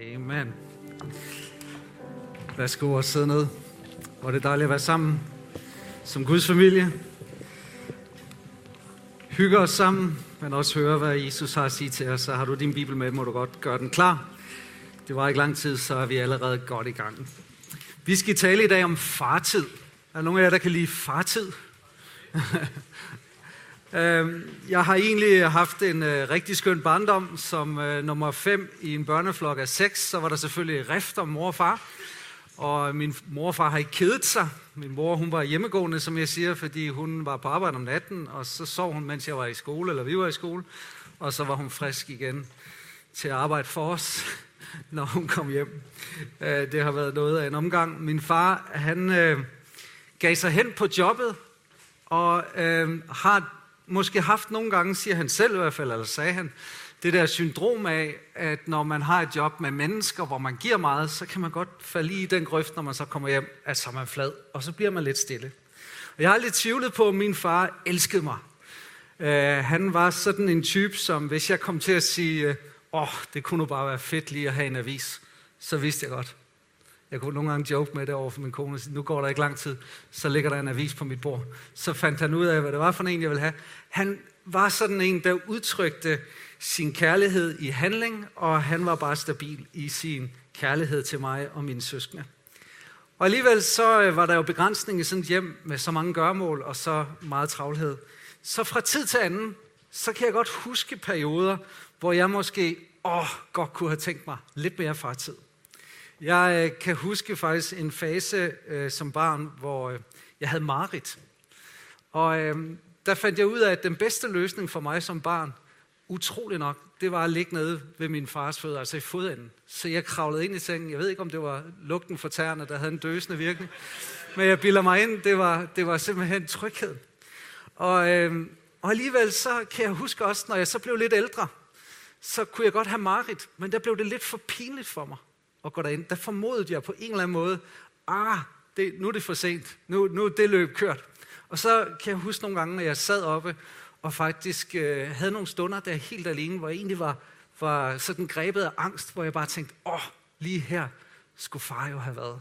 Amen. Værsgo og sidde ned. Hvor er det dejligt at være sammen som Guds familie. Hygge os sammen, men også høre, hvad Jesus har at sige til os. Så har du din bibel med, må du godt gøre den klar. Det var ikke lang tid, så er vi allerede godt i gang. Vi skal tale i dag om fartid. Er der nogen af jer, der kan lide fartid? Øhm, jeg har egentlig haft en øh, rigtig skøn barndom. Som øh, nummer 5 i en børneflok af seks, så var der selvfølgelig rift om mor og far. Og min mor og far har ikke kedet sig. Min mor hun var hjemmegående, som jeg siger, fordi hun var på arbejde om natten, og så sov hun, mens jeg var i skole, eller vi var i skole. Og så var hun frisk igen til at arbejde for os, når hun kom hjem. Øh, det har været noget af en omgang. Min far, han gav sig hen på jobbet, og øh, har måske haft nogle gange, siger han selv i hvert fald, eller sagde han, det der syndrom af, at når man har et job med mennesker, hvor man giver meget, så kan man godt falde i den grøft, når man så kommer hjem, at så er man flad, og så bliver man lidt stille. Og jeg har lidt tvivlet på, at min far elskede mig. Uh, han var sådan en type, som hvis jeg kom til at sige, øh, åh, oh, det kunne nu bare være fedt lige at have en avis, så vidste jeg godt. Jeg kunne nogle gange joke med det over for min kone, nu går der ikke lang tid, så ligger der en avis på mit bord. Så fandt han ud af, hvad det var for en, jeg ville have. Han var sådan en, der udtrykte sin kærlighed i handling, og han var bare stabil i sin kærlighed til mig og mine søskende. Og alligevel så øh, var der jo begrænsning i sådan et hjem med så mange gørmål og så meget travlhed. Så fra tid til anden, så kan jeg godt huske perioder, hvor jeg måske åh, godt kunne have tænkt mig lidt mere fartid. Jeg øh, kan huske faktisk en fase øh, som barn, hvor øh, jeg havde marit. Og øh, der fandt jeg ud af, at den bedste løsning for mig som barn, utrolig nok, det var at ligge nede ved min fars fødder, altså i fodenden. Så jeg kravlede ind i sengen. Jeg ved ikke, om det var lugten for tæerne, der havde en døsende virkning. Men jeg bilder mig ind, det var, det var simpelthen tryghed. Og, øh, og alligevel så kan jeg huske også, når jeg så blev lidt ældre, så kunne jeg godt have marit, men der blev det lidt for pinligt for mig og går derind. Der formodede jeg på en eller anden måde, ah, det, nu er det for sent, nu, nu er det løb kørt. Og så kan jeg huske nogle gange, når jeg sad oppe og faktisk øh, havde nogle stunder der helt alene, hvor jeg egentlig var, var sådan grebet af angst, hvor jeg bare tænkte, åh, oh, lige her skulle far jo have været.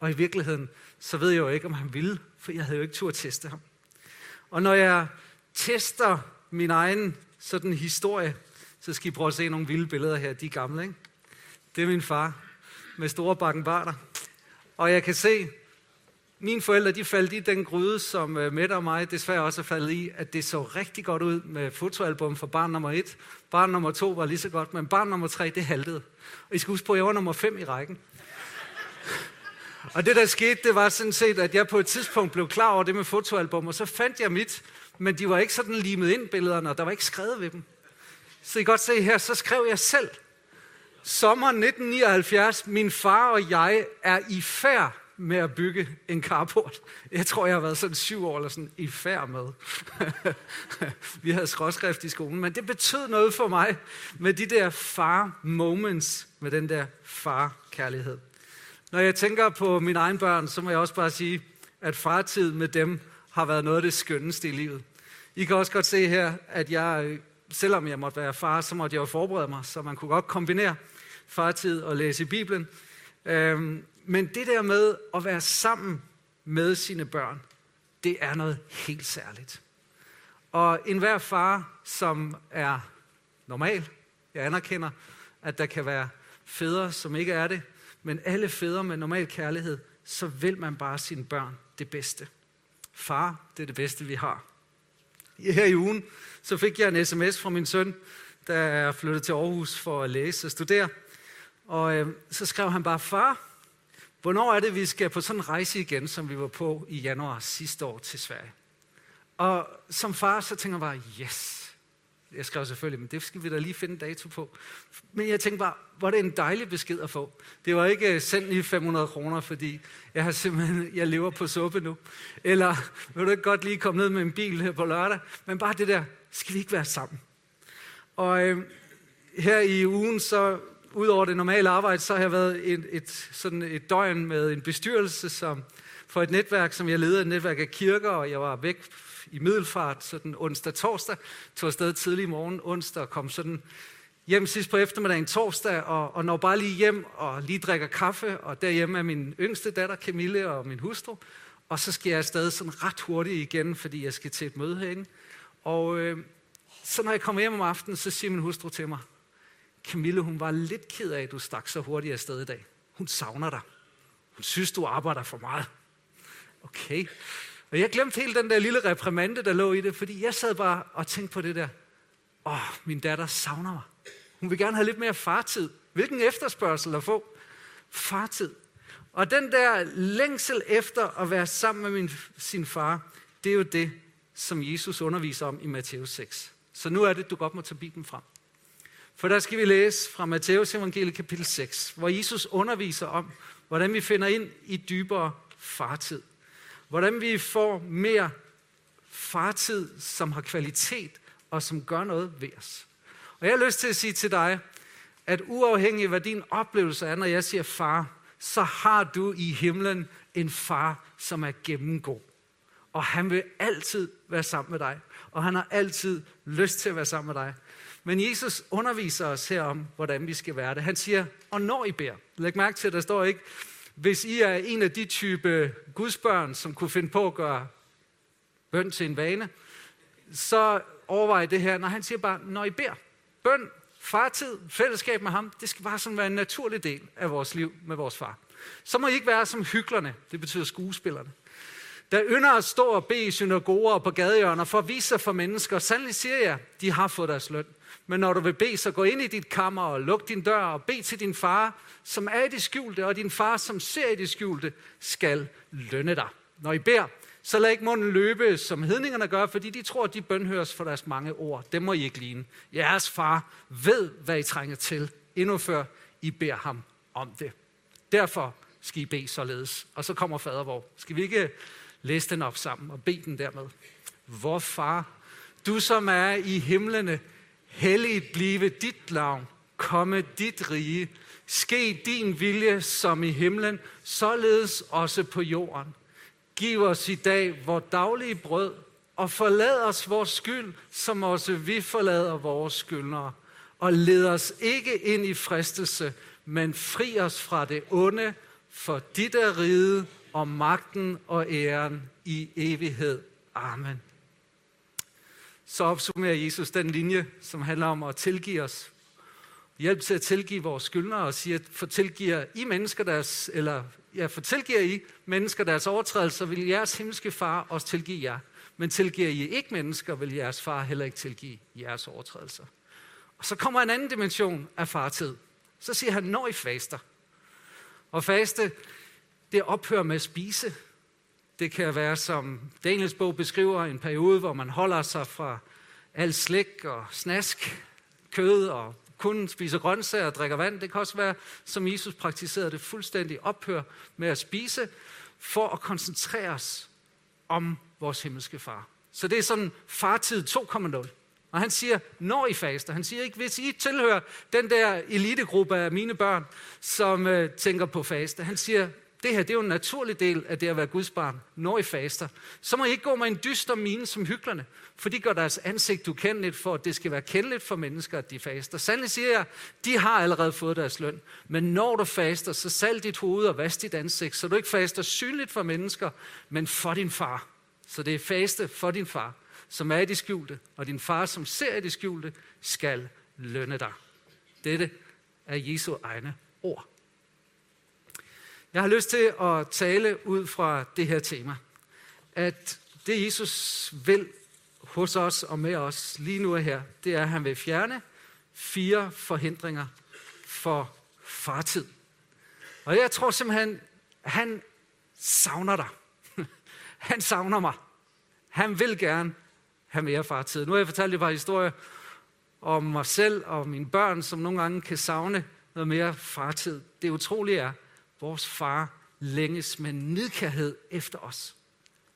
Og i virkeligheden, så ved jeg jo ikke, om han ville, for jeg havde jo ikke tur at teste ham. Og når jeg tester min egen sådan historie, så skal I prøve at se nogle vilde billeder her, de er gamle, ikke? Det er min far med store bakkenbarter. Og jeg kan se, mine forældre, de faldt i den gryde, som øh, Mette og mig desværre også er faldet i, at det så rigtig godt ud med fotoalbum for barn nummer et. Barn nummer to var lige så godt, men barn nummer tre, det haltede. Og I skal huske på, at jeg var nummer fem i rækken. og det, der skete, det var sådan set, at jeg på et tidspunkt blev klar over det med fotoalbum, og så fandt jeg mit, men de var ikke sådan limet ind billederne, og der var ikke skrevet ved dem. Så I kan godt se her, så skrev jeg selv. Sommer 1979, min far og jeg er i færd med at bygge en carport. Jeg tror, jeg har været sådan syv år eller sådan i færd med. Vi havde skråskrift i skolen, men det betød noget for mig med de der far moments, med den der far-kærlighed. Når jeg tænker på mine egne børn, så må jeg også bare sige, at fartid med dem har været noget af det skønneste i livet. I kan også godt se her, at jeg, øh, selvom jeg måtte være far, så måtte jeg jo forberede mig, så man kunne godt kombinere fartid og læse i Bibelen. Øhm, men det der med at være sammen med sine børn, det er noget helt særligt. Og enhver far, som er normal, jeg anerkender, at der kan være fædre, som ikke er det, men alle fædre med normal kærlighed, så vil man bare sine børn det bedste. Far, det er det bedste, vi har. Her i ugen, så fik jeg en sms fra min søn, der er flyttet til Aarhus for at læse og studere. Og øh, så skrev han bare, far, hvornår er det, vi skal på sådan en rejse igen, som vi var på i januar sidste år til Sverige? Og som far, så tænker jeg bare, yes. Jeg skrev selvfølgelig, men det skal vi da lige finde dato på. Men jeg tænkte bare, hvor det en dejlig besked at få. Det var ikke øh, sendt lige 500 kroner, fordi jeg har simpelthen, jeg lever på suppe nu. Eller vil du ikke godt lige komme ned med en bil her på lørdag? Men bare det der, skal vi ikke være sammen? Og øh, her i ugen, så Udover det normale arbejde, så har jeg været et, et, sådan et døgn med en bestyrelse som, for et netværk, som jeg leder, et netværk af kirker, og jeg var væk i middelfart sådan onsdag-torsdag, tog afsted tidlig i morgen onsdag og kom sådan hjem sidst på eftermiddagen torsdag, og, og når bare lige hjem og lige drikker kaffe, og derhjemme er min yngste datter Camille og min hustru, og så skal jeg afsted sådan ret hurtigt igen, fordi jeg skal til et møde herinde. Og øh, så når jeg kommer hjem om aftenen, så siger min hustru til mig, Camille, hun var lidt ked af, at du stak så hurtigt afsted i dag. Hun savner dig. Hun synes, du arbejder for meget. Okay. Og jeg glemte helt den der lille reprimande, der lå i det, fordi jeg sad bare og tænkte på det der. Åh, oh, min datter savner mig. Hun vil gerne have lidt mere fartid. Hvilken efterspørgsel at få? Fartid. Og den der længsel efter at være sammen med min, sin far, det er jo det, som Jesus underviser om i Matthæus 6. Så nu er det, du godt må tage Bibelen frem. For der skal vi læse fra Matthæus evangelie kapitel 6, hvor Jesus underviser om, hvordan vi finder ind i dybere fartid. Hvordan vi får mere fartid, som har kvalitet og som gør noget ved os. Og jeg har lyst til at sige til dig, at uafhængig af hvad din oplevelse er, når jeg siger far, så har du i himlen en far, som er gennemgod. Og han vil altid være sammen med dig. Og han har altid lyst til at være sammen med dig. Men Jesus underviser os her om, hvordan vi skal være det. Han siger, og når I beder. Læg mærke til, at der står ikke, hvis I er en af de type gudsbørn, som kunne finde på at gøre bøn til en vane, så overvej det her, når han siger bare, når I beder. Bøn, fartid, fællesskab med ham, det skal bare sådan være en naturlig del af vores liv med vores far. Så må I ikke være som hyklerne, det betyder skuespillerne. Der ynder at stå og bede i synagoger og på gadehjørner for at vise sig for mennesker. Sandelig siger jeg, de har fået deres løn. Men når du vil bede, så gå ind i dit kammer og luk din dør og bed til din far, som er i det skjulte, og din far, som ser i det skjulte, skal lønne dig. Når I beder, så lad ikke munden løbe, som hedningerne gør, fordi de tror, at de bønhøres for deres mange ord. Det må I ikke ligne. Jeres far ved, hvad I trænger til, endnu før I beder ham om det. Derfor skal I bede således. Og så kommer fader vor. Skal vi ikke læse den op sammen og bede den dermed? Vor far, du som er i himlene, helligt blive dit navn, komme dit rige, ske din vilje som i himlen, således også på jorden. Giv os i dag vores daglige brød, og forlad os vores skyld, som også vi forlader vores skyldnere. Og led os ikke ind i fristelse, men fri os fra det onde, for dit er rige og magten og æren i evighed. Amen. Så opsummerer Jesus den linje, som handler om at tilgive os. Hjælp til at tilgive vores skyldnere og siger, for tilgiver I mennesker deres, eller ja, for tilgiver I mennesker deres overtrædelser, vil jeres himmelske far også tilgive jer. Men tilgiver I ikke mennesker, vil jeres far heller ikke tilgive jeres overtrædelser. Og så kommer en anden dimension af fartid. Så siger han, når I faster. Og faste, det ophører med at spise. Det kan være, som Daniels bog beskriver, en periode, hvor man holder sig fra al slik og snask, kød og kun spiser grøntsager og drikker vand. Det kan også være, som Jesus praktiserede det, fuldstændig ophør med at spise, for at koncentrere os om vores himmelske far. Så det er sådan fartid 2.0. Og han siger, når I faster. Han siger ikke, hvis I tilhører den der elitegruppe af mine børn, som øh, tænker på faste. Han siger, det her det er jo en naturlig del af det at være Guds barn, når I faster. Så må I ikke gå med en dyster mine som hyklerne, for de gør deres ansigt ukendeligt, for at det skal være kendeligt for mennesker, at de faster. Sandelig siger jeg, de har allerede fået deres løn. Men når du faster, så salg dit hoved og vask dit ansigt, så du ikke faster synligt for mennesker, men for din far. Så det er faste for din far, som er i det skjulte, og din far, som ser i det skjulte, skal lønne dig. Dette er Jesu egne ord. Jeg har lyst til at tale ud fra det her tema. At det Jesus vil hos os og med os lige nu og her, det er, at han vil fjerne fire forhindringer for fartid. Og jeg tror simpelthen, han savner dig. Han savner mig. Han vil gerne have mere fartid. Nu har jeg fortalt jer bare historier om mig selv og mine børn, som nogle gange kan savne noget mere fartid. Det utrolige er, Vores far længes med nidkærhed efter os.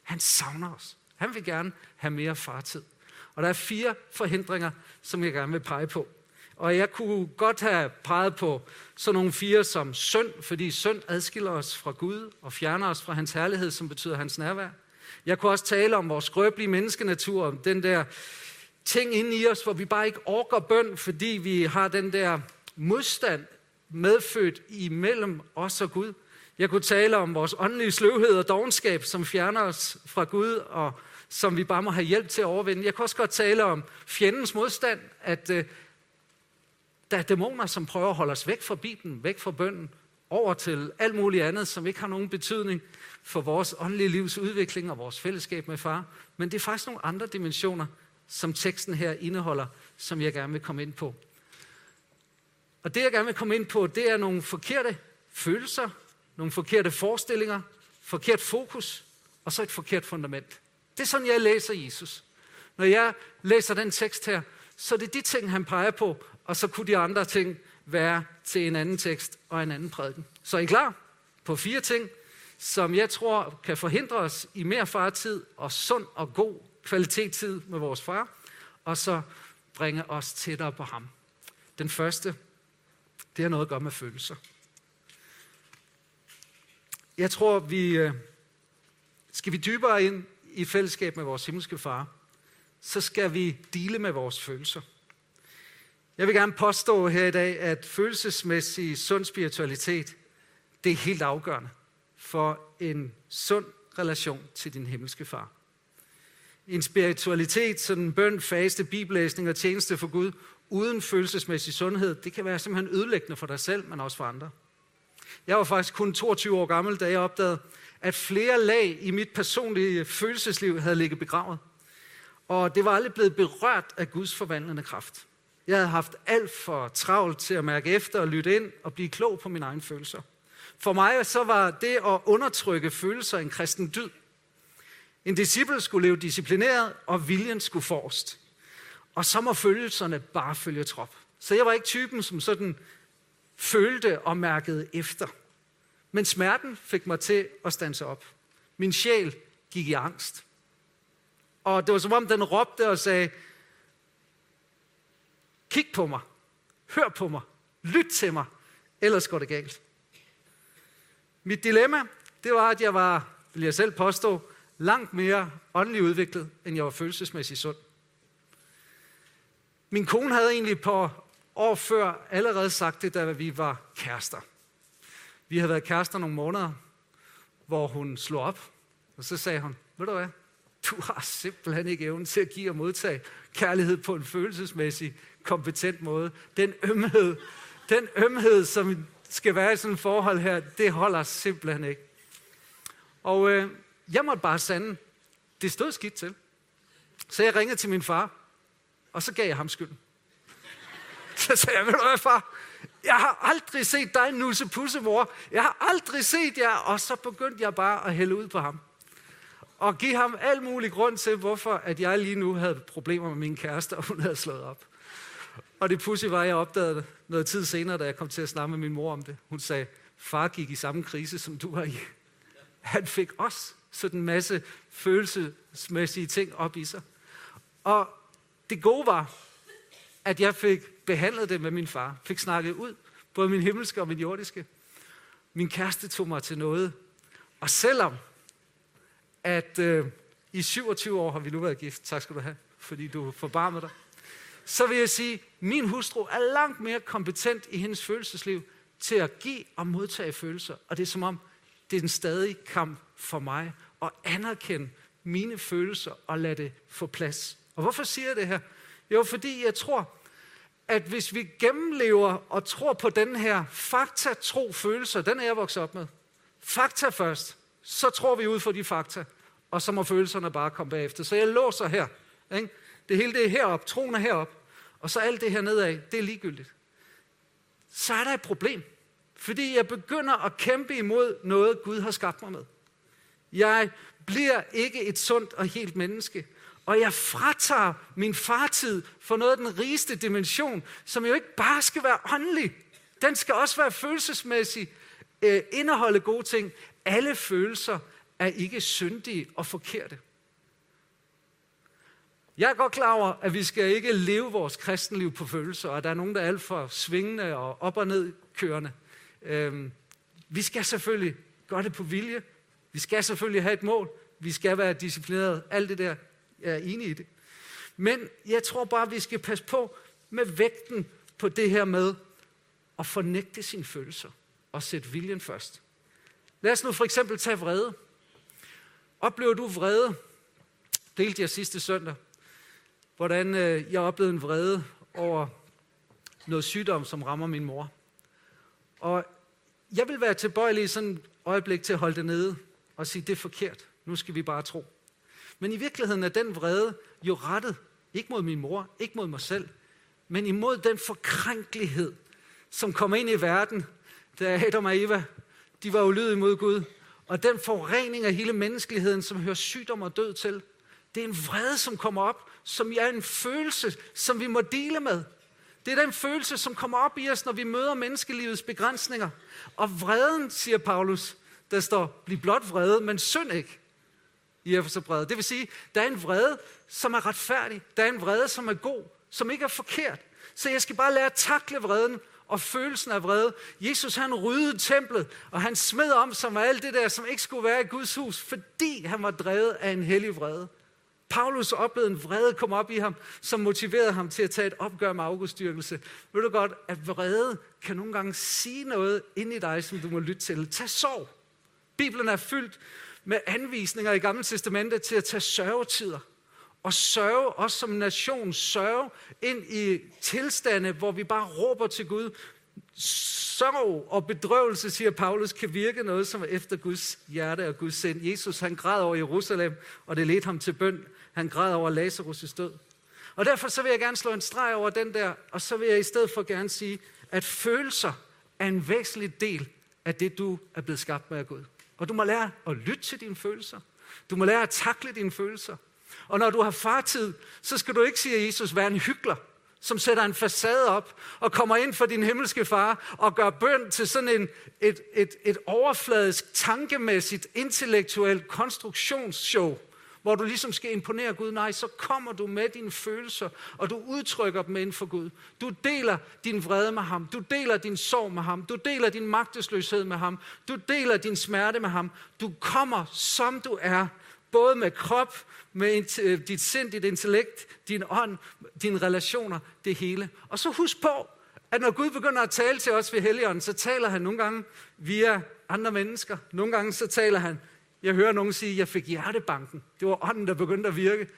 Han savner os. Han vil gerne have mere fartid. Og der er fire forhindringer, som jeg gerne vil pege på. Og jeg kunne godt have peget på sådan nogle fire som synd, fordi synd adskiller os fra Gud og fjerner os fra hans herlighed, som betyder hans nærvær. Jeg kunne også tale om vores skrøbelige menneskenatur, om den der ting inde i os, hvor vi bare ikke orker bøn, fordi vi har den der modstand medfødt imellem os og Gud. Jeg kunne tale om vores åndelige sløvhed og dogenskab, som fjerner os fra Gud, og som vi bare må have hjælp til at overvinde. Jeg kunne også godt tale om fjendens modstand, at øh, der er dæmoner, som prøver at holde os væk fra Bibelen, væk fra bønden, over til alt muligt andet, som ikke har nogen betydning for vores åndelige livs udvikling og vores fællesskab med far. Men det er faktisk nogle andre dimensioner, som teksten her indeholder, som jeg gerne vil komme ind på. Og det, jeg gerne vil komme ind på, det er nogle forkerte følelser, nogle forkerte forestillinger, forkert fokus, og så et forkert fundament. Det er sådan, jeg læser Jesus. Når jeg læser den tekst her, så er det de ting, han peger på, og så kunne de andre ting være til en anden tekst og en anden prædiken. Så er I klar på fire ting, som jeg tror kan forhindre os i mere fartid og sund og god kvalitetstid med vores far, og så bringe os tættere på ham. Den første, det har noget at gøre med følelser. Jeg tror, vi øh, skal vi dybere ind i fællesskab med vores himmelske far, så skal vi dele med vores følelser. Jeg vil gerne påstå her i dag, at følelsesmæssig sund spiritualitet, det er helt afgørende for en sund relation til din himmelske far. En spiritualitet, sådan bøn, faste, bibellæsning og tjeneste for Gud, uden følelsesmæssig sundhed, det kan være simpelthen ødelæggende for dig selv, men også for andre. Jeg var faktisk kun 22 år gammel, da jeg opdagede, at flere lag i mit personlige følelsesliv havde ligget begravet. Og det var aldrig blevet berørt af Guds forvandlende kraft. Jeg havde haft alt for travlt til at mærke efter og lytte ind og blive klog på mine egne følelser. For mig så var det at undertrykke følelser en kristen dyd. En disciple skulle leve disciplineret, og viljen skulle forrest. Og så må følelserne bare følge trop. Så jeg var ikke typen, som sådan følte og mærkede efter. Men smerten fik mig til at stanse op. Min sjæl gik i angst. Og det var som om den råbte og sagde, kig på mig, hør på mig, lyt til mig, ellers går det galt. Mit dilemma, det var, at jeg var, vil jeg selv påstå, langt mere åndelig udviklet, end jeg var følelsesmæssigt sund. Min kone havde egentlig på år før allerede sagt det, da vi var kærester. Vi havde været kærester nogle måneder, hvor hun slog op, og så sagde hun, ved du hvad, du har simpelthen ikke evnen til at give og modtage kærlighed på en følelsesmæssig, kompetent måde. Den ømhed, den ømhed, som skal være i sådan et forhold her, det holder simpelthen ikke. Og øh, jeg måtte bare sande, det stod skidt til. Så jeg ringede til min far, og så gav jeg ham skylden. Så sagde jeg, ved du hvad far, jeg har aldrig set dig nusse pusse, mor. Jeg har aldrig set jer. Og så begyndte jeg bare at hælde ud på ham. Og give ham al mulig grund til, hvorfor at jeg lige nu havde problemer med min kæreste, og hun havde slået op. Og det pussy var, at jeg opdagede det noget tid senere, da jeg kom til at snakke med min mor om det. Hun sagde, far gik i samme krise, som du har i. Han fik også sådan en masse følelsesmæssige ting op i sig. Og det gode var, at jeg fik behandlet det med min far. Fik snakket ud, både min himmelske og min jordiske. Min kæreste tog mig til noget. Og selvom at øh, i 27 år har vi nu været gift, tak skal du have, fordi du forbarmede dig, så vil jeg sige, at min hustru er langt mere kompetent i hendes følelsesliv til at give og modtage følelser. Og det er som om, det er en stadig kamp for mig at anerkende mine følelser og lade det få plads. Og hvorfor siger jeg det her? Jo, fordi jeg tror, at hvis vi gennemlever og tror på den her fakta, tro, følelser, den er jeg vokset op med. Fakta først, så tror vi ud for de fakta, og så må følelserne bare komme bagefter. Så jeg låser her. Ikke? Det hele det er herop, troen er herop, og så alt det her nedad, det er ligegyldigt. Så er der et problem. Fordi jeg begynder at kæmpe imod noget, Gud har skabt mig med. Jeg bliver ikke et sundt og helt menneske. Og jeg fratager min fartid for noget af den rigeste dimension, som jo ikke bare skal være åndelig. Den skal også være følelsesmæssig, øh, indeholde gode ting. Alle følelser er ikke syndige og forkerte. Jeg er godt klar over, at vi skal ikke leve vores kristenliv på følelser, og der er nogen, der er alt for svingende og op og ned kørende. Øhm, vi skal selvfølgelig gøre det på vilje. Vi skal selvfølgelig have et mål. Vi skal være disciplineret. Alt det der, jeg er enig i det. Men jeg tror bare, vi skal passe på med vægten på det her med at fornægte sine følelser og sætte viljen først. Lad os nu for eksempel tage vrede. Oplever du vrede? Delte jeg sidste søndag, hvordan øh, jeg oplevede en vrede over noget sygdom, som rammer min mor. Og jeg vil være tilbøjelig i sådan et øjeblik til at holde det nede og sige, det er forkert. Nu skal vi bare tro. Men i virkeligheden er den vrede jo rettet, ikke mod min mor, ikke mod mig selv, men imod den forkrænkelighed, som kom ind i verden, da Adam og Eva, de var ulydige mod Gud. Og den forurening af hele menneskeligheden, som hører sygdom og død til, det er en vrede, som kommer op, som er en følelse, som vi må dele med. Det er den følelse, som kommer op i os, når vi møder menneskelivets begrænsninger. Og vreden, siger Paulus, der står, bliv blot vrede, men synd ikke i Efeserbrevet. Det vil sige, der er en vrede, som er retfærdig. Der er en vrede, som er god, som ikke er forkert. Så jeg skal bare lære at takle vreden og følelsen af vrede. Jesus han ryddede templet, og han smed om sig med alt det der, som ikke skulle være i Guds hus, fordi han var drevet af en hellig vrede. Paulus oplevede en vrede komme op i ham, som motiverede ham til at tage et opgør med afgudstyrkelse. Ved du godt, at vrede kan nogle gange sige noget ind i dig, som du må lytte til. Tag sorg. Bibelen er fyldt med anvisninger i Gamle Testamentet til at tage sørgetider. Og sørge, også som nation, sørge ind i tilstande, hvor vi bare råber til Gud. Sorg og bedrøvelse, siger Paulus, kan virke noget, som er efter Guds hjerte og Guds sind. Jesus, han græd over Jerusalem, og det ledte ham til bøn. Han græd over Lazarus' død. Og derfor så vil jeg gerne slå en streg over den der, og så vil jeg i stedet for gerne sige, at følelser er en væsentlig del af det, du er blevet skabt med af Gud. Og du må lære at lytte til dine følelser. Du må lære at takle dine følelser. Og når du har fartid, så skal du ikke sige, at Jesus være en hyggelig, som sætter en facade op og kommer ind for din himmelske far og gør bøn til sådan en, et, et, et overfladisk, tankemæssigt, intellektuelt konstruktionsshow, hvor du ligesom skal imponere Gud. Nej, så kommer du med dine følelser, og du udtrykker dem inden for Gud. Du deler din vrede med ham. Du deler din sorg med ham. Du deler din magtesløshed med ham. Du deler din smerte med ham. Du kommer, som du er, både med krop, med øh, dit sind, dit intellekt, din ånd, dine relationer, det hele. Og så husk på, at når Gud begynder at tale til os ved Helligånden, så taler han nogle gange via andre mennesker. Nogle gange så taler han jeg hører nogen sige, at jeg fik hjertebanken. Det var ånden, der begyndte at virke.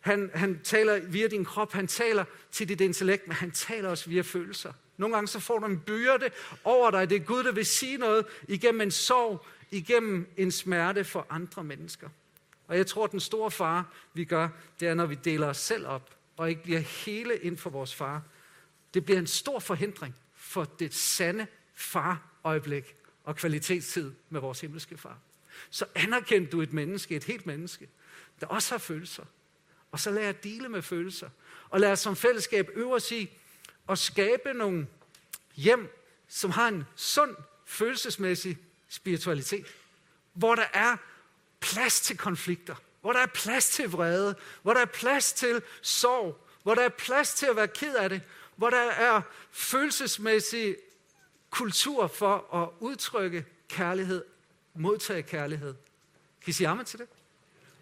Han, han taler via din krop, han taler til dit intellekt, men han taler også via følelser. Nogle gange så får du en byrde over dig. Det er Gud, der vil sige noget igennem en sorg, igennem en smerte for andre mennesker. Og jeg tror, at den store far, vi gør, det er, når vi deler os selv op, og ikke bliver hele ind for vores far. Det bliver en stor forhindring for det sande far-øjeblik og kvalitetstid med vores himmelske far så anerkend du et menneske, et helt menneske, der også har følelser. Og så lad at dele med følelser. Og lad os som fællesskab øve os i at skabe nogle hjem, som har en sund følelsesmæssig spiritualitet. Hvor der er plads til konflikter. Hvor der er plads til vrede. Hvor der er plads til sorg. Hvor der er plads til at være ked af det. Hvor der er følelsesmæssig kultur for at udtrykke kærlighed modtage kærlighed. Kan I sige amen til det?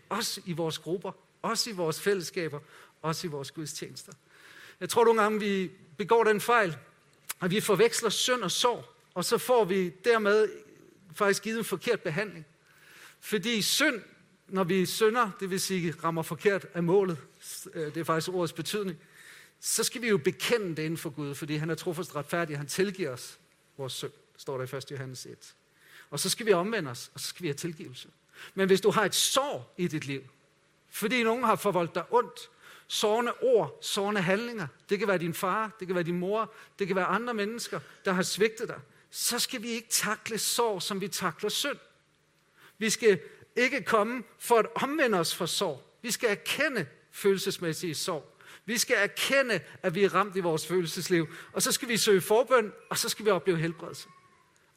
Også i vores grupper, også i vores fællesskaber, også i vores gudstjenester. Jeg tror nogle gange, vi begår den fejl, at vi forveksler synd og sorg, og så får vi dermed faktisk givet en forkert behandling. Fordi synd, når vi synder, det vil sige rammer forkert af målet, øh, det er faktisk ordets betydning, så skal vi jo bekende det inden for Gud, fordi han er trofast retfærdig, han tilgiver os vores synd, står der i 1. Johannes 1. Og så skal vi omvende os, og så skal vi have tilgivelse. Men hvis du har et sår i dit liv, fordi nogen har forvoldt dig ondt, sårende ord, sårende handlinger, det kan være din far, det kan være din mor, det kan være andre mennesker, der har svigtet dig, så skal vi ikke takle sår, som vi takler synd. Vi skal ikke komme for at omvende os fra sår. Vi skal erkende følelsesmæssige sår. Vi skal erkende, at vi er ramt i vores følelsesliv. Og så skal vi søge forbøn, og så skal vi opleve helbredelse.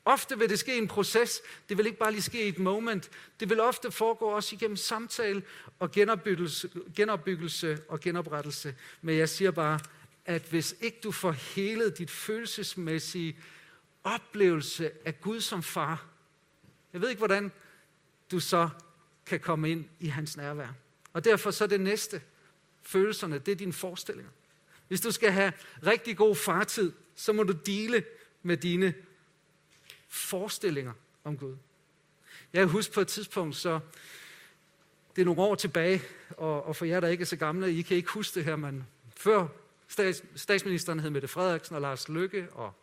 Ofte vil det ske i en proces. Det vil ikke bare lige ske i et moment. Det vil ofte foregå også igennem samtale og genopbyggelse, genopbyggelse og genoprettelse. Men jeg siger bare, at hvis ikke du får hele dit følelsesmæssige oplevelse af Gud som far, jeg ved ikke, hvordan du så kan komme ind i hans nærvær. Og derfor så det næste, følelserne, det er dine forestillinger. Hvis du skal have rigtig god fartid, så må du dele med dine forestillinger om Gud. Jeg husker på et tidspunkt, så det er nogle år tilbage, og, og for jer, der ikke er så gamle, I kan ikke huske det her, men før stats, statsministeren hed Mette Frederiksen og Lars Lykke og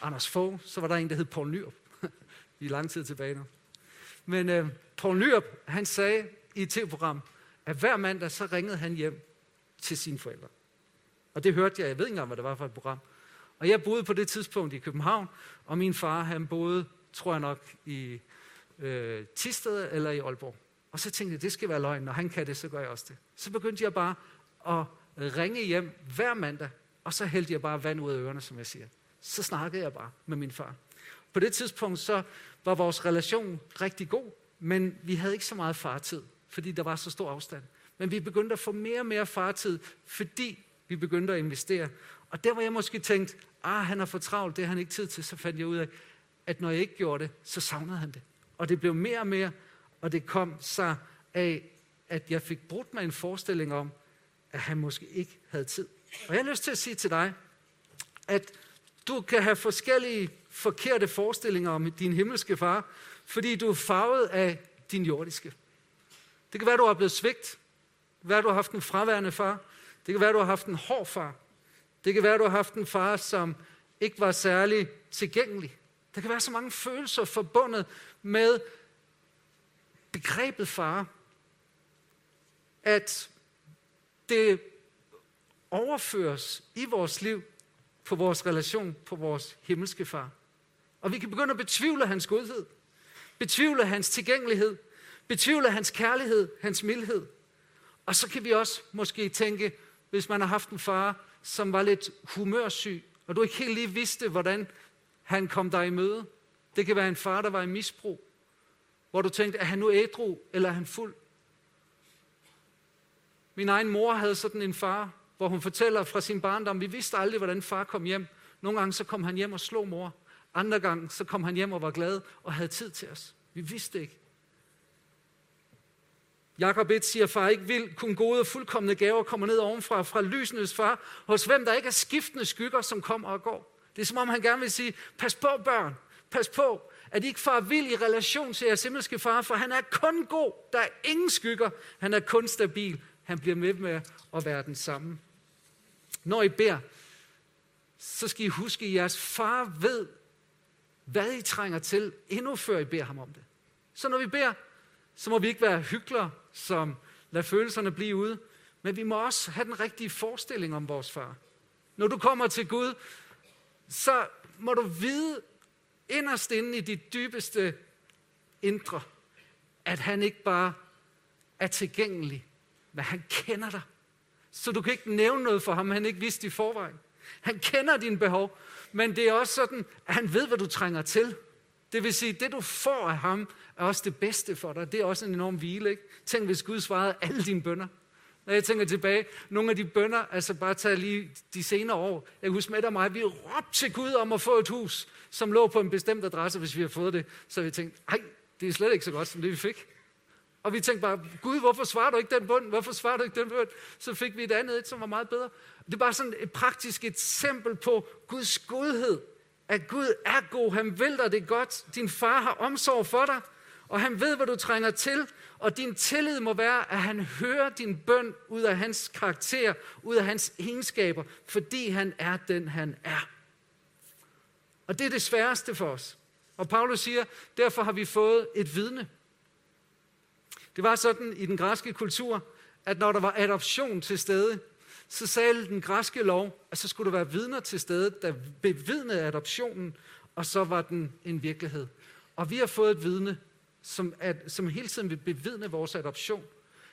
Anders Fogh, så var der en, der hed Poul Nyrup. Vi er lang tid tilbage nu. Men øh, Poul Nyrup, han sagde i et tv-program, at hver mandag så ringede han hjem til sine forældre. Og det hørte jeg, jeg ved ikke engang, hvad det var for et program. Og jeg boede på det tidspunkt i København, og min far, han boede, tror jeg nok, i øh, Tisted eller i Aalborg. Og så tænkte jeg, det skal være løgn, når han kan det, så gør jeg også det. Så begyndte jeg bare at ringe hjem hver mandag, og så hældte jeg bare vand ud af ørerne, som jeg siger. Så snakkede jeg bare med min far. På det tidspunkt så var vores relation rigtig god, men vi havde ikke så meget fartid, fordi der var så stor afstand. Men vi begyndte at få mere og mere fartid, fordi vi begyndte at investere. Og der var jeg måske tænkt, ah, han har for travlt, det har han ikke tid til, så fandt jeg ud af, at når jeg ikke gjorde det, så savnede han det. Og det blev mere og mere, og det kom sig af, at jeg fik brudt mig en forestilling om, at han måske ikke havde tid. Og jeg har lyst til at sige til dig, at du kan have forskellige forkerte forestillinger om din himmelske far, fordi du er farvet af din jordiske. Det kan være, du har blevet svigt. Det kan være, du har haft en fraværende far. Det kan være, du har haft en hård far. Det kan være, du har haft en far, som ikke var særlig tilgængelig. Der kan være så mange følelser forbundet med begrebet far, at det overføres i vores liv på vores relation, på vores himmelske far. Og vi kan begynde at betvivle hans godhed, betvivle hans tilgængelighed, betvivle hans kærlighed, hans mildhed. Og så kan vi også måske tænke, hvis man har haft en far, som var lidt humørsyg, og du ikke helt lige vidste, hvordan han kom dig i møde. Det kan være en far, der var i misbrug, hvor du tænkte, er han nu ædru, eller er han fuld? Min egen mor havde sådan en far, hvor hun fortæller fra sin barndom, vi vidste aldrig, hvordan far kom hjem. Nogle gange så kom han hjem og slog mor. Andre gange så kom han hjem og var glad og havde tid til os. Vi vidste ikke. Jakob 1 siger, far ikke vil kun gode og fuldkommende gaver kommer ned ovenfra, fra lysenes far, hos hvem der ikke er skiftende skygger, som kommer og går. Det er som om han gerne vil sige, pas på børn, pas på, at I ikke far vil i relation til jeres himmelske far, for han er kun god, der er ingen skygger, han er kun stabil, han bliver med med at være den samme. Når I beder, så skal I huske, at jeres far ved, hvad I trænger til, endnu før I beder ham om det. Så når vi beder, så må vi ikke være hyggelige, som lader følelserne blive ude, men vi må også have den rigtige forestilling om vores far. Når du kommer til Gud, så må du vide inderst inde i dit dybeste indre, at han ikke bare er tilgængelig, men han kender dig. Så du kan ikke nævne noget for ham, han ikke vidste i forvejen. Han kender dine behov, men det er også sådan, at han ved, hvad du trænger til. Det vil sige, det du får af ham, er også det bedste for dig. Det er også en enorm hvile. Ikke? Tænk, hvis Gud svarede alle dine bønder. Når jeg tænker tilbage, nogle af de bønder, altså bare tage lige de senere år, jeg husker med og mig, vi råbte til Gud om at få et hus, som lå på en bestemt adresse, hvis vi har fået det. Så vi tænkte, nej, det er slet ikke så godt, som det vi fik. Og vi tænkte bare, Gud, hvorfor svarer du ikke den bund? Hvorfor svarer du ikke den bund? Så fik vi et andet et, som var meget bedre. Det er bare sådan et praktisk eksempel på Guds godhed. At Gud er god. Han vil dig det godt. Din far har omsorg for dig. Og han ved, hvad du trænger til. Og din tillid må være, at han hører din bøn ud af hans karakter, ud af hans egenskaber, fordi han er den, han er. Og det er det sværeste for os. Og Paulus siger, derfor har vi fået et vidne. Det var sådan i den græske kultur, at når der var adoption til stede, så sagde den græske lov, at så skulle der være vidner til stede, der bevidnede adoptionen, og så var den en virkelighed. Og vi har fået et vidne, som, at, som hele tiden vil bevidne vores adoption.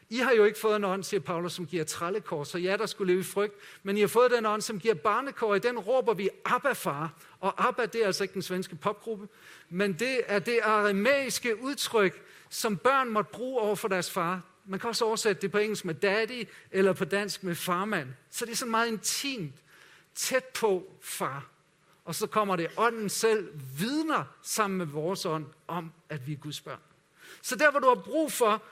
I har jo ikke fået en ånd, siger Paulus, som giver trallekår, så ja, der skulle leve i frygt. Men I har fået den ånd, som giver barnekår. I den råber vi Abba, far. Og Abba, det er altså ikke den svenske popgruppe, men det er det aramæiske udtryk, som børn måtte bruge over for deres far. Man kan også oversætte det på engelsk med daddy, eller på dansk med farmand. Så det er sådan meget intimt, tæt på far. Og så kommer det, ånden selv vidner sammen med vores ånd om, at vi er Guds børn. Så der, hvor du har brug for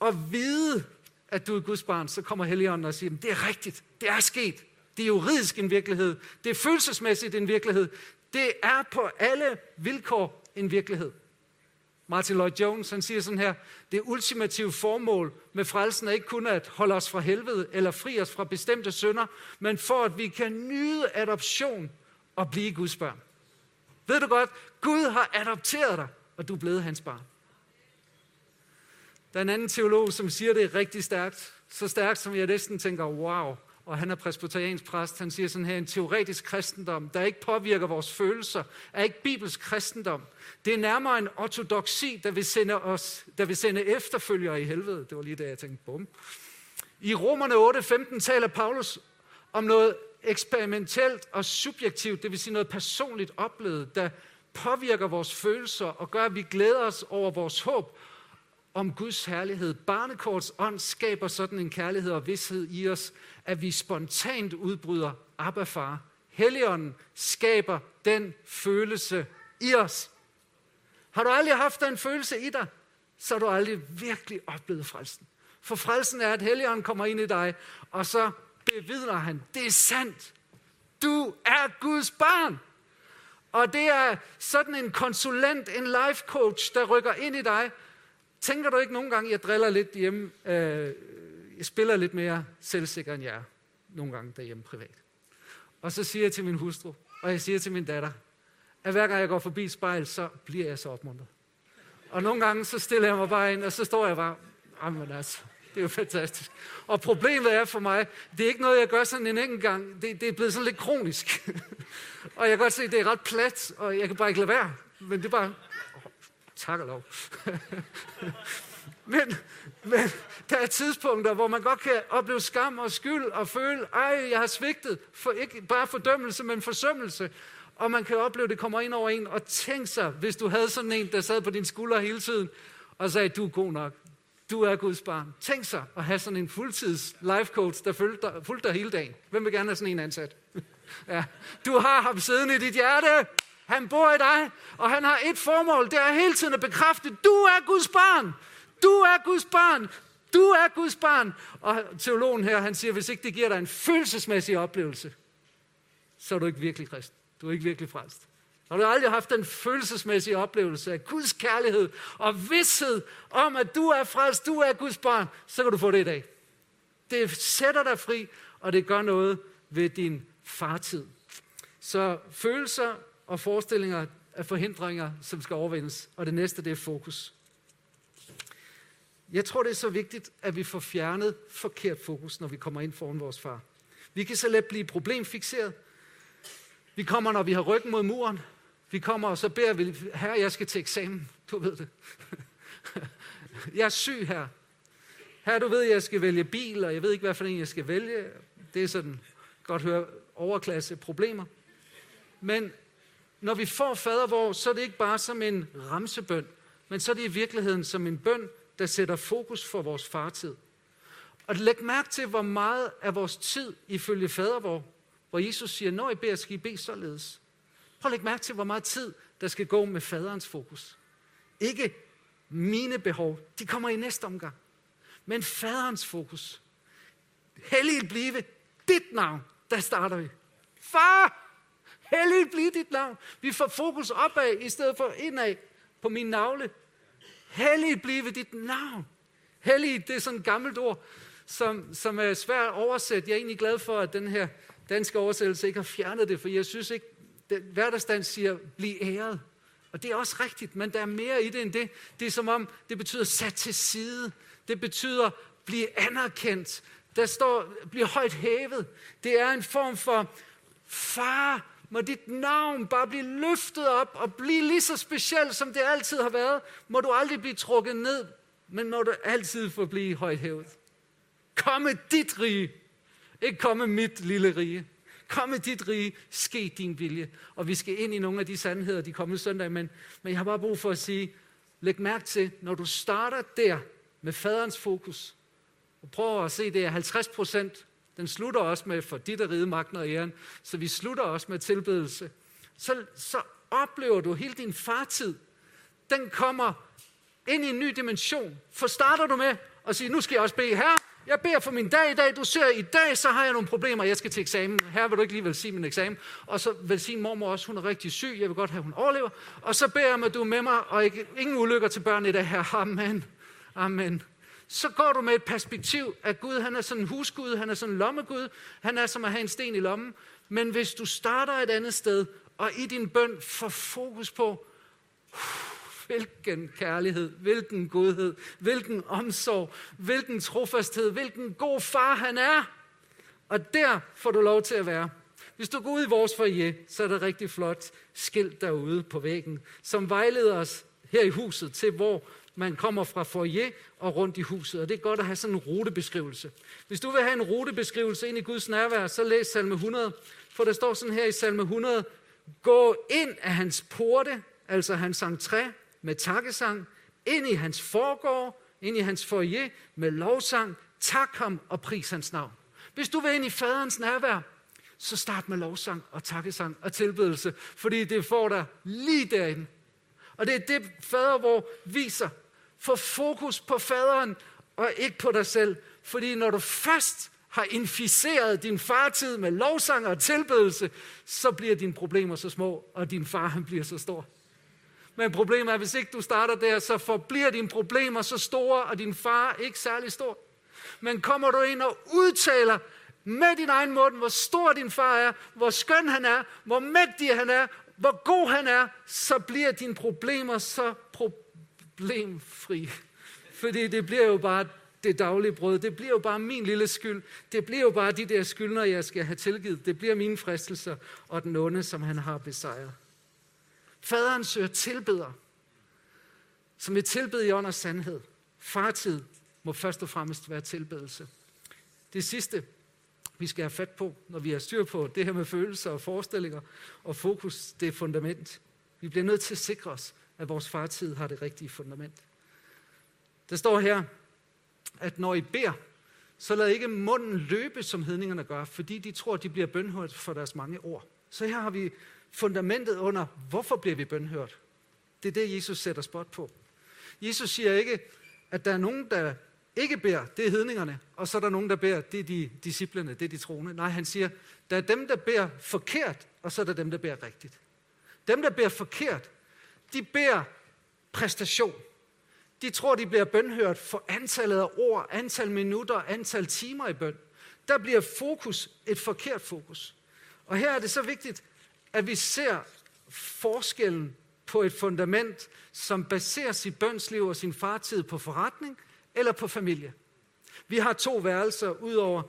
at vide, at du er Guds barn, så kommer Helligånden og siger, det er rigtigt, det er sket. Det er juridisk en virkelighed. Det er følelsesmæssigt en virkelighed. Det er på alle vilkår en virkelighed. Martin Lloyd Jones han siger sådan her, det ultimative formål med frelsen er ikke kun at holde os fra helvede eller fri os fra bestemte synder, men for at vi kan nyde adoption og blive Guds børn. Ved du godt, Gud har adopteret dig, og du er blevet hans barn. Der er en anden teolog, som siger det rigtig stærkt. Så stærkt, som jeg næsten tænker, wow. Og han er presbyteriansk præst. Han siger sådan her, en teoretisk kristendom, der ikke påvirker vores følelser, er ikke bibelsk kristendom. Det er nærmere en ortodoxi, der vil sende, os, der vil sende efterfølgere i helvede. Det var lige det, jeg tænkte, bum. I Romerne 8:15 taler Paulus om noget eksperimentelt og subjektivt, det vil sige noget personligt oplevet, der påvirker vores følelser og gør, at vi glæder os over vores håb om Guds herlighed. Barnekorts ånd skaber sådan en kærlighed og vidshed i os, at vi spontant udbryder Abba far. Helligånden skaber den følelse i os. Har du aldrig haft den følelse i dig, så har du aldrig virkelig oplevet frelsen. For frelsen er, at Helligånden kommer ind i dig, og så bevidner han, det er sandt. Du er Guds barn. Og det er sådan en konsulent, en life coach, der rykker ind i dig. Tænker du ikke nogle gange, jeg driller lidt hjemme, øh, jeg spiller lidt mere selvsikker end jeg er, nogle gange derhjemme privat. Og så siger jeg til min hustru, og jeg siger til min datter, at hver gang jeg går forbi spejl, så bliver jeg så opmuntret. Og nogle gange, så stiller jeg mig bare ind, og så står jeg bare, jamen altså, det er jo fantastisk. Og problemet er for mig, det er ikke noget, jeg gør sådan en enkelt gang. Det, det er blevet sådan lidt kronisk. og jeg kan godt se, at det er ret plat, og jeg kan bare ikke lade være. Men det er bare, tak og lov. men, men der er tidspunkter, hvor man godt kan opleve skam og skyld og føle, ej, jeg har svigtet. For ikke bare fordømmelse, men forsømmelse. Og man kan opleve, at det kommer ind over en. Og tænk sig, hvis du havde sådan en, der sad på din skulder hele tiden, og sagde, du er god nok. Du er Guds barn. Tænk sig at have sådan en fuldtids life coach, der fulgte dig, fulgte dig hele dagen. Hvem vil gerne have sådan en ansat? ja. Du har ham siddende i dit hjerte. Han bor i dig, og han har et formål, det er hele tiden at bekræfte, du er Guds barn. Du er Guds barn. Du er Guds barn. Og teologen her, han siger, hvis ikke det giver dig en følelsesmæssig oplevelse, så er du ikke virkelig kristen. Du er ikke virkelig frelst. Har du aldrig haft den følelsesmæssige oplevelse af Guds kærlighed og vidshed om, at du er frelst, du er Guds barn, så kan du få det i dag. Det sætter dig fri, og det gør noget ved din fartid. Så følelser og forestillinger af forhindringer, som skal overvindes. Og det næste, det er fokus. Jeg tror, det er så vigtigt, at vi får fjernet forkert fokus, når vi kommer ind foran vores far. Vi kan så let blive problemfixeret. Vi kommer, når vi har ryggen mod muren. Vi kommer, og så beder vi, herre, jeg skal til eksamen. Du ved det. jeg er syg her. Her du ved, jeg skal vælge bil, og jeg ved ikke, hvad for en jeg skal vælge. Det er sådan, godt høre, overklasse problemer. Men når vi får fadervor, så er det ikke bare som en ramsebøn, men så er det i virkeligheden som en bøn, der sætter fokus for vores fartid. Og læg mærke til, hvor meget af vores tid ifølge fadervor, hvor Jesus siger, når I beder, skal I bede således. Prøv at lægge mærke til, hvor meget tid, der skal gå med faderens fokus. Ikke mine behov, de kommer i næste omgang. Men faderens fokus. Hellig blive dit navn. Der starter vi. Far, hellig blive dit navn. Vi får fokus opad i stedet for indad på min navle. Hellig blive dit navn. Hellig, det er sådan et gammelt ord, som, som er svært at oversætte. Jeg er egentlig glad for, at den her danske oversættelse ikke har fjernet det, for jeg synes ikke, den, hverdagsdans siger, bliv æret. Og det er også rigtigt, men der er mere i det end det. Det er som om, det betyder sat til side. Det betyder blive anerkendt. Der står, bliv højt hævet. Det er en form for, far, må dit navn bare blive løftet op og blive lige så specielt, som det altid har været. Må du aldrig blive trukket ned, men må du altid få blive højt hævet. Kom med dit rige, ikke komme mit lille rige. Kom med dit rige, ske din vilje. Og vi skal ind i nogle af de sandheder de kommende søndag, men, men jeg har bare brug for at sige, læg mærke til, når du starter der med faderens fokus, og prøver at se, det er 50 procent, den slutter også med for dit er ride, magten og æren, så vi slutter også med tilbedelse. Så, så oplever du hele din fartid, den kommer ind i en ny dimension. For starter du med at sige, nu skal jeg også bede her, Jeg beder for min dag i dag. Du ser, i dag så har jeg nogle problemer. Jeg skal til eksamen. Her vil du ikke lige velsigne min eksamen. Og så velsigne mormor også. Hun er rigtig syg. Jeg vil godt have, at hun overlever. Og så beder jeg mig, at du er med mig, og ikke, ingen ulykker til børn i dag her. Amen. Amen. Så går du med et perspektiv, at Gud han er sådan en husgud, han er sådan en lommegud, han er som at have en sten i lommen. Men hvis du starter et andet sted, og i din bøn får fokus på, hvilken kærlighed, hvilken godhed, hvilken omsorg, hvilken trofasthed, hvilken god far han er. Og der får du lov til at være. Hvis du går ud i vores foyer, så er der rigtig flot skilt derude på væggen, som vejleder os her i huset til, hvor man kommer fra foyer og rundt i huset. Og det er godt at have sådan en rutebeskrivelse. Hvis du vil have en rutebeskrivelse ind i Guds nærvær, så læs salme 100. For der står sådan her i salme 100, Gå ind af hans porte, altså hans entré, med takkesang, ind i hans forgård, ind i hans foyer med lovsang, tak ham og pris hans navn. Hvis du vil ind i faderens nærvær, så start med lovsang og takkesang og tilbedelse, fordi det får dig lige derinde. Og det er det, fader hvor viser. Få fokus på faderen og ikke på dig selv. Fordi når du først har inficeret din fartid med lovsang og tilbedelse, så bliver dine problemer så små, og din far han bliver så stor. Men problemet er, at hvis ikke du starter der, så forbliver dine problemer så store, og din far ikke særlig stor. Men kommer du ind og udtaler med din egen mund, hvor stor din far er, hvor skøn han er, hvor mægtig han er, hvor god han er, så bliver dine problemer så problemfri. Fordi det bliver jo bare det daglige brød. Det bliver jo bare min lille skyld. Det bliver jo bare de der skyldner, jeg skal have tilgivet. Det bliver mine fristelser og den onde, som han har besejret. Faderen søger tilbeder, som vil tilbede i ånd og sandhed. Fartid må først og fremmest være tilbedelse. Det sidste, vi skal have fat på, når vi har styr på det her med følelser og forestillinger og fokus, det er fundament. Vi bliver nødt til at sikre os, at vores fartid har det rigtige fundament. Der står her, at når I beder, så lad ikke munden løbe, som hedningerne gør, fordi de tror, at de bliver bønhørt for deres mange ord. Så her har vi fundamentet under, hvorfor bliver vi bønhørt? Det er det, Jesus sætter spot på. Jesus siger ikke, at der er nogen, der ikke beder, det er hedningerne, og så er der nogen, der beder, det er de disciplene, det er de troende. Nej, han siger, der er dem, der beder forkert, og så er der dem, der beder rigtigt. Dem, der beder forkert, de beder præstation. De tror, de bliver bønhørt for antallet af ord, antal minutter, antal timer i bøn. Der bliver fokus et forkert fokus. Og her er det så vigtigt, at vi ser forskellen på et fundament, som baserer sit bønsliv og sin fartid på forretning eller på familie. Vi har to værelser ud over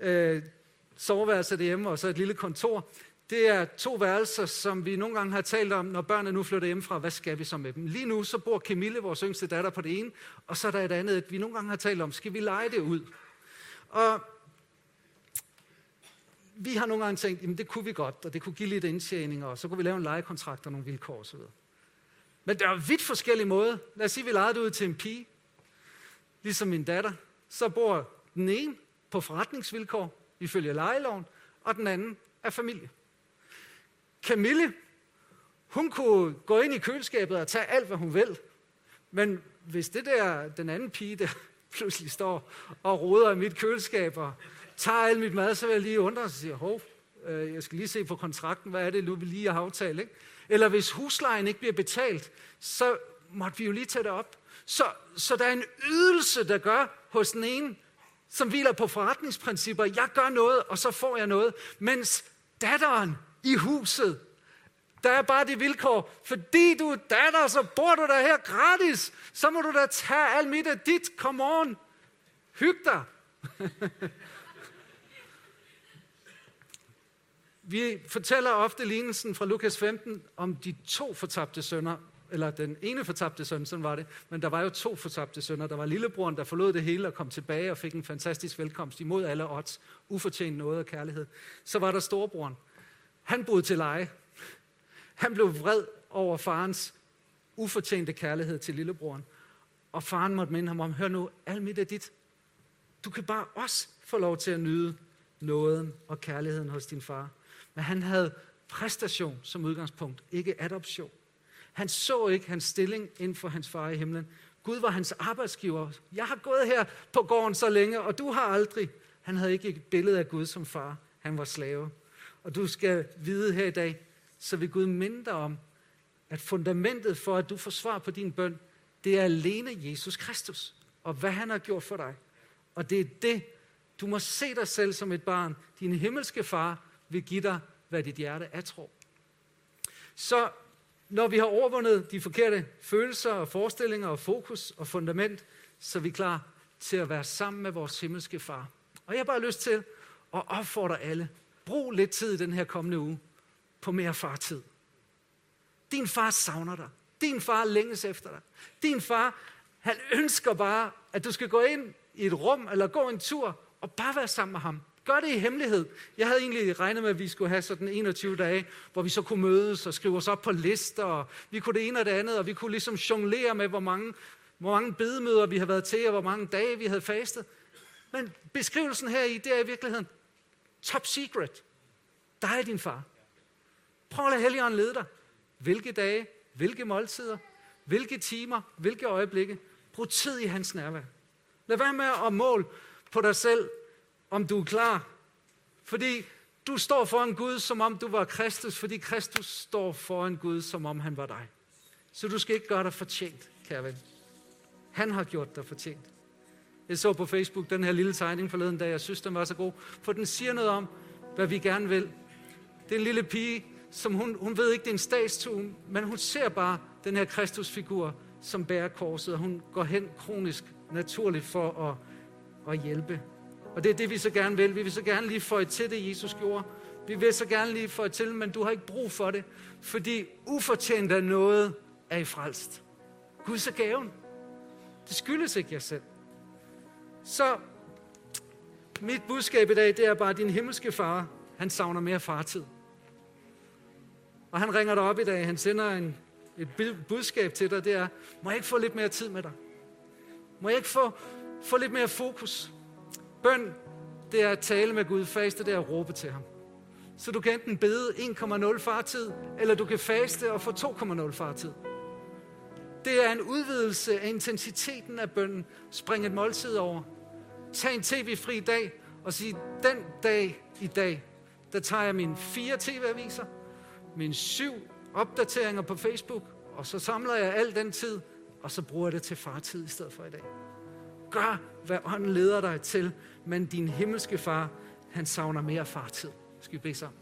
øh, soveværelset derhjemme og så et lille kontor. Det er to værelser, som vi nogle gange har talt om, når børnene nu flytter hjemmefra. Hvad skal vi så med dem? Lige nu så bor Camille, vores yngste datter, på det ene, og så er der et andet, vi nogle gange har talt om, skal vi lege det ud? Og vi har nogle gange tænkt, jamen det kunne vi godt, og det kunne give lidt indtjening, og så kunne vi lave en lejekontrakt og nogle vilkår osv. Men der er vidt forskellige måder. Lad os sige, at vi lejede det ud til en pige, ligesom min datter. Så bor den ene på forretningsvilkår, ifølge lejeloven, og den anden er familie. Camille, hun kunne gå ind i køleskabet og tage alt, hvad hun vil. Men hvis det der, den anden pige, der pludselig står og roder i mit køleskab og tager alt mit mad, så vil jeg lige undre og sige, hov, øh, jeg skal lige se på kontrakten, hvad er det nu, vi lige har aftalt, ikke? Eller hvis huslejen ikke bliver betalt, så måtte vi jo lige tage det op. Så, så der er en ydelse, der gør hos den ene, som hviler på forretningsprincipper. Jeg gør noget, og så får jeg noget. Mens datteren i huset, der er bare det vilkår, fordi du er datter, så bor du der her gratis. Så må du da tage alt mit af dit. Come on. Hyg dig. Vi fortæller ofte lignelsen fra Lukas 15 om de to fortabte sønner, eller den ene fortabte søn, sådan var det, men der var jo to fortabte sønner. Der var lillebroren, der forlod det hele og kom tilbage og fik en fantastisk velkomst imod alle odds, ufortjent noget af kærlighed. Så var der storebroren. Han boede til leje. Han blev vred over farens ufortjente kærlighed til lillebroren. Og faren måtte minde ham om, hør nu, alt mit er dit. Du kan bare også få lov til at nyde nåden og kærligheden hos din far. Men han havde præstation som udgangspunkt, ikke adoption. Han så ikke hans stilling inden for hans far i himlen, Gud var hans arbejdsgiver. Jeg har gået her på gården så længe, og du har aldrig. Han havde ikke et billede af Gud som far. Han var slave. Og du skal vide her i dag, så vil Gud minde dig om, at fundamentet for, at du får svar på din bøn, det er alene Jesus Kristus, og hvad han har gjort for dig. Og det er det, du må se dig selv som et barn. Din himmelske far vil give dig, hvad dit hjerte er tro. Så når vi har overvundet de forkerte følelser og forestillinger og fokus og fundament, så er vi klar til at være sammen med vores himmelske far. Og jeg har bare lyst til at opfordre alle. Brug lidt tid i den her kommende uge på mere fartid. Din far savner dig. Din far længes efter dig. Din far, han ønsker bare, at du skal gå ind i et rum eller gå en tur og bare være sammen med ham. Gør det i hemmelighed. Jeg havde egentlig regnet med, at vi skulle have sådan 21 dage, hvor vi så kunne mødes og skrive os op på lister, og vi kunne det ene og det andet, og vi kunne ligesom jonglere med, hvor mange, hvor mange bedemøder vi har været til, og hvor mange dage vi havde fastet. Men beskrivelsen her i, det er i virkeligheden top secret. Der er din far. Prøv at lade Helligånden lede dig. Hvilke dage, hvilke måltider, hvilke timer, hvilke øjeblikke. Brug tid i hans nærvær. Lad være med at måle på dig selv, om du er klar. Fordi du står foran Gud, som om du var Kristus, fordi Kristus står foran Gud, som om han var dig. Så du skal ikke gøre dig fortjent, kære ven. Han har gjort dig fortjent. Jeg så på Facebook den her lille tegning forleden dag, jeg synes, den var så god, for den siger noget om, hvad vi gerne vil. Det er en lille pige, som hun, hun ved ikke, det er en statue, men hun ser bare den her Kristusfigur, som bærer korset, og hun går hen kronisk naturligt for at, at hjælpe. Og det er det, vi så gerne vil. Vi vil så gerne lige få til det, Jesus gjorde. Vi vil så gerne lige få til, men du har ikke brug for det, fordi ufortjent af noget er I frelst. Gud så gaven. Det skyldes ikke jer selv. Så mit budskab i dag, det er bare, at din himmelske far, han savner mere fartid. Og han ringer dig op i dag, han sender en, et budskab til dig, det er, må jeg ikke få lidt mere tid med dig? Må jeg ikke få, få lidt mere fokus? Bøn, det er at tale med Gud. Faste, det er at råbe til ham. Så du kan enten bede 1,0 fartid, eller du kan faste og få 2,0 fartid. Det er en udvidelse af intensiteten af bønnen. Spring et måltid over. Tag en tv-fri dag og sig, den dag i dag, der tager jeg mine fire tv-aviser, mine syv opdateringer på Facebook, og så samler jeg al den tid, og så bruger jeg det til fartid i stedet for i dag. Gør, hvad ånden leder dig til, men din himmelske far, han savner mere fartid. Skal vi bede sammen?